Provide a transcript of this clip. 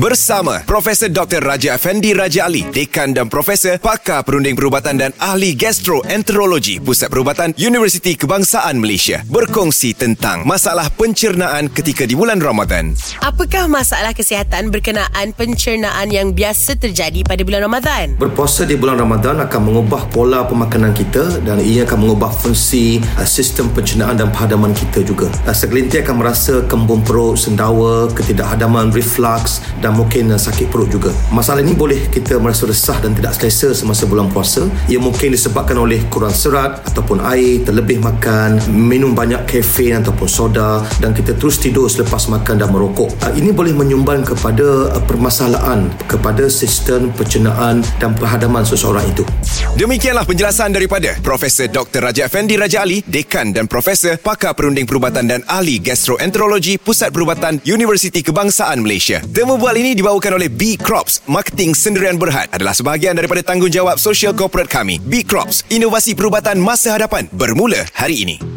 bersama Profesor Dr. Raja Effendi Raja Ali, Dekan dan Profesor Pakar Perunding Perubatan dan Ahli Gastroenterologi Pusat Perubatan Universiti Kebangsaan Malaysia berkongsi tentang masalah pencernaan ketika di bulan Ramadan. Apakah masalah kesihatan berkenaan pencernaan yang biasa terjadi pada bulan Ramadan? Berpuasa di bulan Ramadan akan mengubah pola pemakanan kita dan ia akan mengubah fungsi uh, sistem pencernaan dan perhadaman kita juga. Uh, segelintir akan merasa kembung perut, sendawa, ketidakhadaman, reflux dan mungkin uh, sakit perut juga. Masalah ini boleh kita merasa resah dan tidak selesa semasa bulan puasa. Ia mungkin disebabkan oleh kurang serat ataupun air, terlebih makan, minum banyak kafein ataupun soda dan kita terus tidur selepas makan dan merokok. Uh, ini boleh menyumbang kepada uh, permasalahan kepada sistem pencernaan dan perhadaman seseorang itu. Demikianlah penjelasan daripada Profesor Dr. Raja Effendi Raja Ali, Dekan dan Profesor Pakar Perunding Perubatan dan Ahli Gastroenterologi Pusat Perubatan Universiti Kebangsaan Malaysia. Temu ini dibawakan oleh B Crops. Marketing Sendirian Berhad adalah sebahagian daripada tanggungjawab sosial korporat kami. B Crops, inovasi perubatan masa hadapan bermula hari ini.